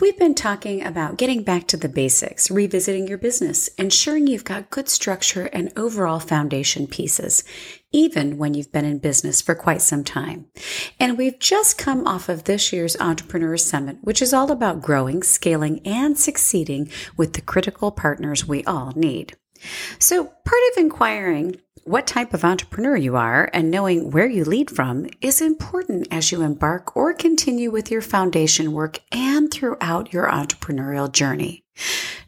We've been talking about getting back to the basics, revisiting your business, ensuring you've got good structure and overall foundation pieces, even when you've been in business for quite some time. And we've just come off of this year's Entrepreneur Summit, which is all about growing, scaling, and succeeding with the critical partners we all need. So, part of inquiring what type of entrepreneur you are and knowing where you lead from is important as you embark or continue with your foundation work and throughout your entrepreneurial journey.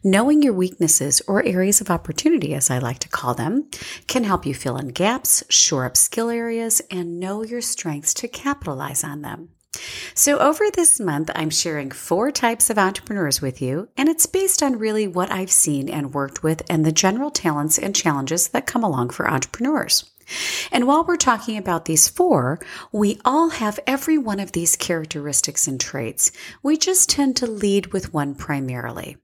Knowing your weaknesses or areas of opportunity, as I like to call them, can help you fill in gaps, shore up skill areas, and know your strengths to capitalize on them. So, over this month, I'm sharing four types of entrepreneurs with you, and it's based on really what I've seen and worked with and the general talents and challenges that come along for entrepreneurs. And while we're talking about these four, we all have every one of these characteristics and traits. We just tend to lead with one primarily.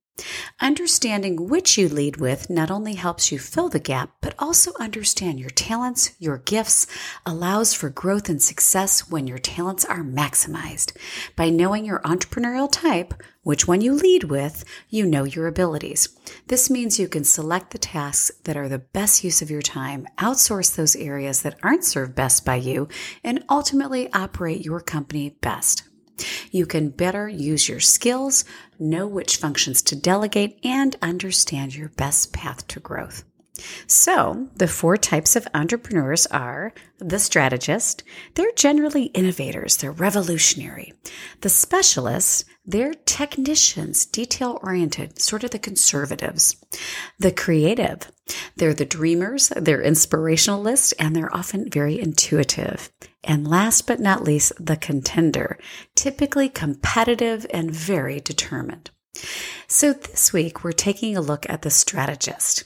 Understanding which you lead with not only helps you fill the gap, but also understand your talents, your gifts, allows for growth and success when your talents are maximized. By knowing your entrepreneurial type, which one you lead with, you know your abilities. This means you can select the tasks that are the best use of your time, outsource those areas that aren't served best by you, and ultimately operate your company best. You can better use your skills, know which functions to delegate, and understand your best path to growth. So, the four types of entrepreneurs are the strategist. They're generally innovators. They're revolutionary. The specialists. They're technicians, detail oriented, sort of the conservatives. The creative. They're the dreamers. They're inspirationalists and they're often very intuitive. And last but not least, the contender, typically competitive and very determined. So this week, we're taking a look at the strategist.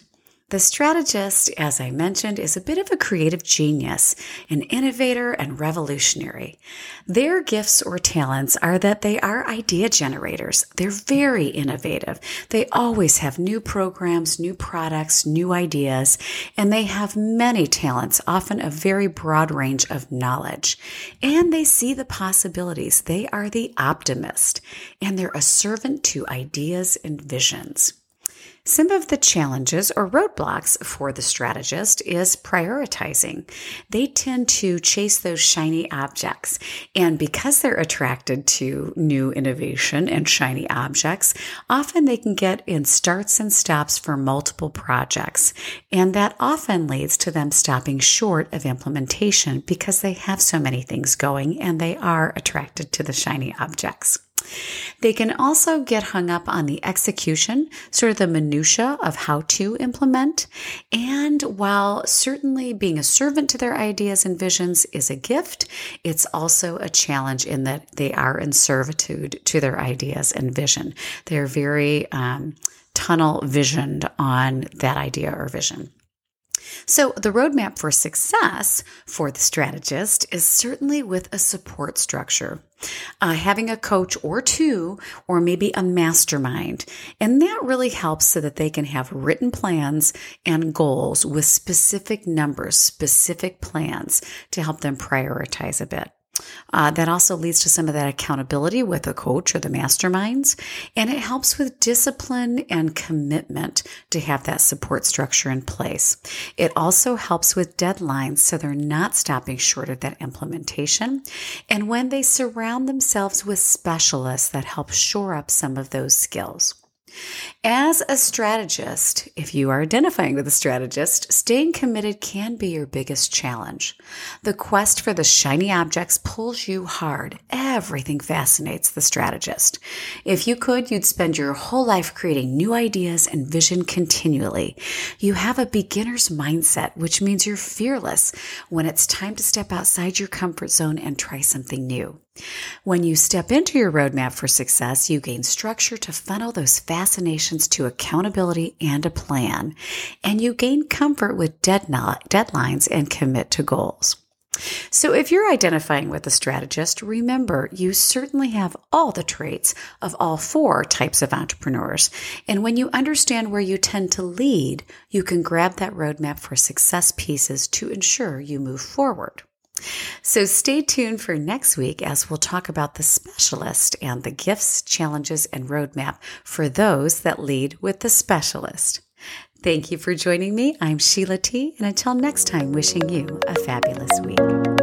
The strategist, as I mentioned, is a bit of a creative genius, an innovator and revolutionary. Their gifts or talents are that they are idea generators. They're very innovative. They always have new programs, new products, new ideas, and they have many talents, often a very broad range of knowledge. And they see the possibilities. They are the optimist, and they're a servant to ideas and visions. Some of the challenges or roadblocks for the strategist is prioritizing. They tend to chase those shiny objects. And because they're attracted to new innovation and shiny objects, often they can get in starts and stops for multiple projects. And that often leads to them stopping short of implementation because they have so many things going and they are attracted to the shiny objects. They can also get hung up on the execution, sort of the minutia of how to implement. And while certainly being a servant to their ideas and visions is a gift, it's also a challenge in that they are in servitude to their ideas and vision. They're very um, tunnel visioned on that idea or vision. So, the roadmap for success for the strategist is certainly with a support structure. Uh, having a coach or two, or maybe a mastermind. And that really helps so that they can have written plans and goals with specific numbers, specific plans to help them prioritize a bit. Uh, that also leads to some of that accountability with the coach or the masterminds. And it helps with discipline and commitment to have that support structure in place. It also helps with deadlines so they're not stopping short of that implementation. And when they surround themselves with specialists that help shore up some of those skills. As a strategist, if you are identifying with a strategist, staying committed can be your biggest challenge. The quest for the shiny objects pulls you hard. Everything fascinates the strategist. If you could, you'd spend your whole life creating new ideas and vision continually. You have a beginner's mindset, which means you're fearless when it's time to step outside your comfort zone and try something new. When you step into your roadmap for success, you gain structure to funnel those fascinations to accountability and a plan, and you gain comfort with deadlines and commit to goals. So, if you're identifying with a strategist, remember you certainly have all the traits of all four types of entrepreneurs. And when you understand where you tend to lead, you can grab that roadmap for success pieces to ensure you move forward. So stay tuned for next week as we'll talk about the specialist and the gifts, challenges, and roadmap for those that lead with the specialist. Thank you for joining me. I'm Sheila T. And until next time, wishing you a fabulous week.